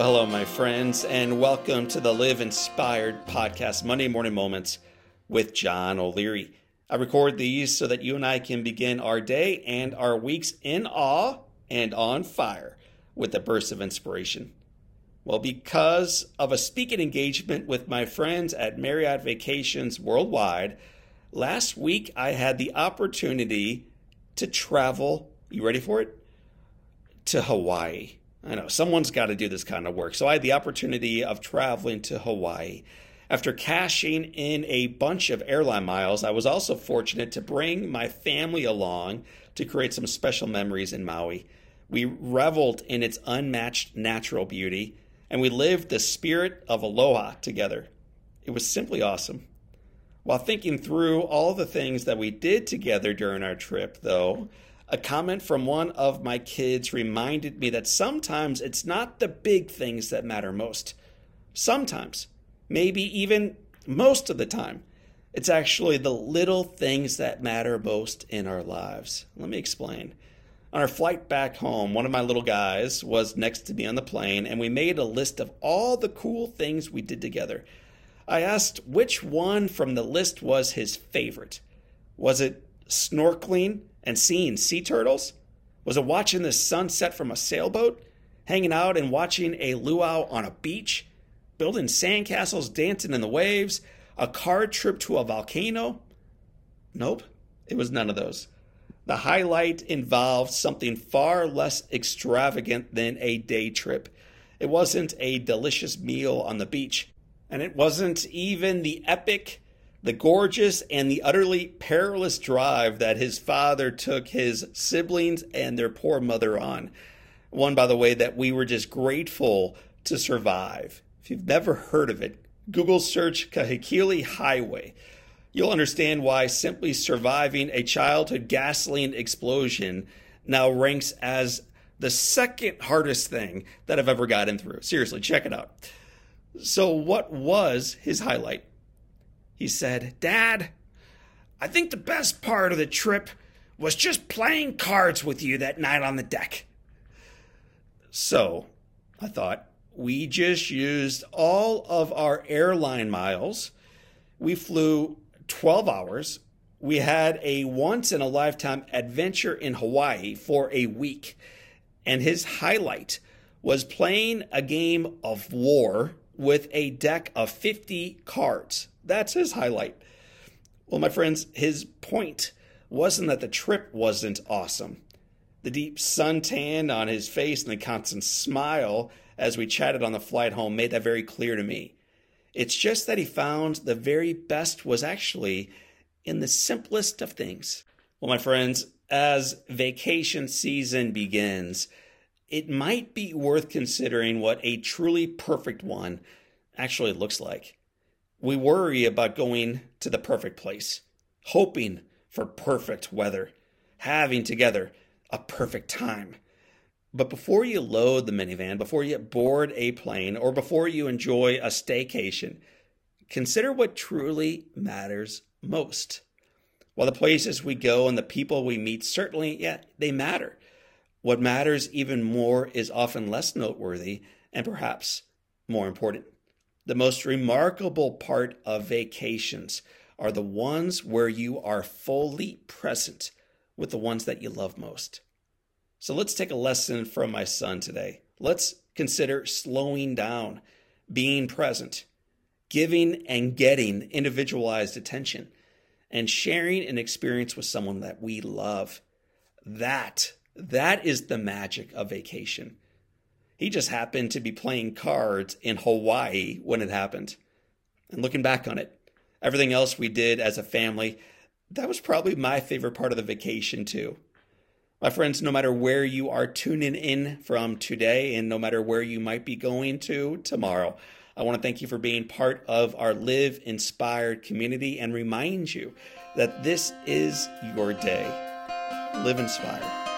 Well, hello, my friends, and welcome to the Live Inspired podcast, Monday Morning Moments with John O'Leary. I record these so that you and I can begin our day and our weeks in awe and on fire with a burst of inspiration. Well, because of a speaking engagement with my friends at Marriott Vacations Worldwide, last week I had the opportunity to travel. You ready for it? To Hawaii. I know someone's got to do this kind of work. So I had the opportunity of traveling to Hawaii. After cashing in a bunch of airline miles, I was also fortunate to bring my family along to create some special memories in Maui. We reveled in its unmatched natural beauty, and we lived the spirit of aloha together. It was simply awesome. While thinking through all the things that we did together during our trip, though, a comment from one of my kids reminded me that sometimes it's not the big things that matter most. Sometimes, maybe even most of the time, it's actually the little things that matter most in our lives. Let me explain. On our flight back home, one of my little guys was next to me on the plane, and we made a list of all the cool things we did together. I asked which one from the list was his favorite. Was it snorkeling and seeing sea turtles? Was it watching the sunset from a sailboat? Hanging out and watching a luau on a beach? Building sandcastles, dancing in the waves? A car trip to a volcano? Nope, it was none of those. The highlight involved something far less extravagant than a day trip. It wasn't a delicious meal on the beach, and it wasn't even the epic the gorgeous and the utterly perilous drive that his father took his siblings and their poor mother on. One, by the way, that we were just grateful to survive. If you've never heard of it, Google search Kahekili Highway. You'll understand why simply surviving a childhood gasoline explosion now ranks as the second hardest thing that I've ever gotten through. Seriously, check it out. So, what was his highlight? He said, Dad, I think the best part of the trip was just playing cards with you that night on the deck. So, I thought, we just used all of our airline miles. We flew 12 hours. We had a once in a lifetime adventure in Hawaii for a week. And his highlight was playing a game of war with a deck of 50 cards. That's his highlight. Well, my friends, his point wasn't that the trip wasn't awesome. The deep suntan on his face and the constant smile as we chatted on the flight home made that very clear to me. It's just that he found the very best was actually in the simplest of things. Well, my friends, as vacation season begins, it might be worth considering what a truly perfect one actually looks like. We worry about going to the perfect place, hoping for perfect weather, having together a perfect time. But before you load the minivan, before you board a plane, or before you enjoy a staycation, consider what truly matters most. While the places we go and the people we meet certainly, yeah, they matter. What matters even more is often less noteworthy and perhaps more important. The most remarkable part of vacations are the ones where you are fully present with the ones that you love most. So let's take a lesson from my son today. Let's consider slowing down, being present, giving and getting individualized attention, and sharing an experience with someone that we love. That, that is the magic of vacation. He just happened to be playing cards in Hawaii when it happened. And looking back on it, everything else we did as a family, that was probably my favorite part of the vacation, too. My friends, no matter where you are tuning in from today, and no matter where you might be going to tomorrow, I want to thank you for being part of our Live Inspired community and remind you that this is your day. Live inspired.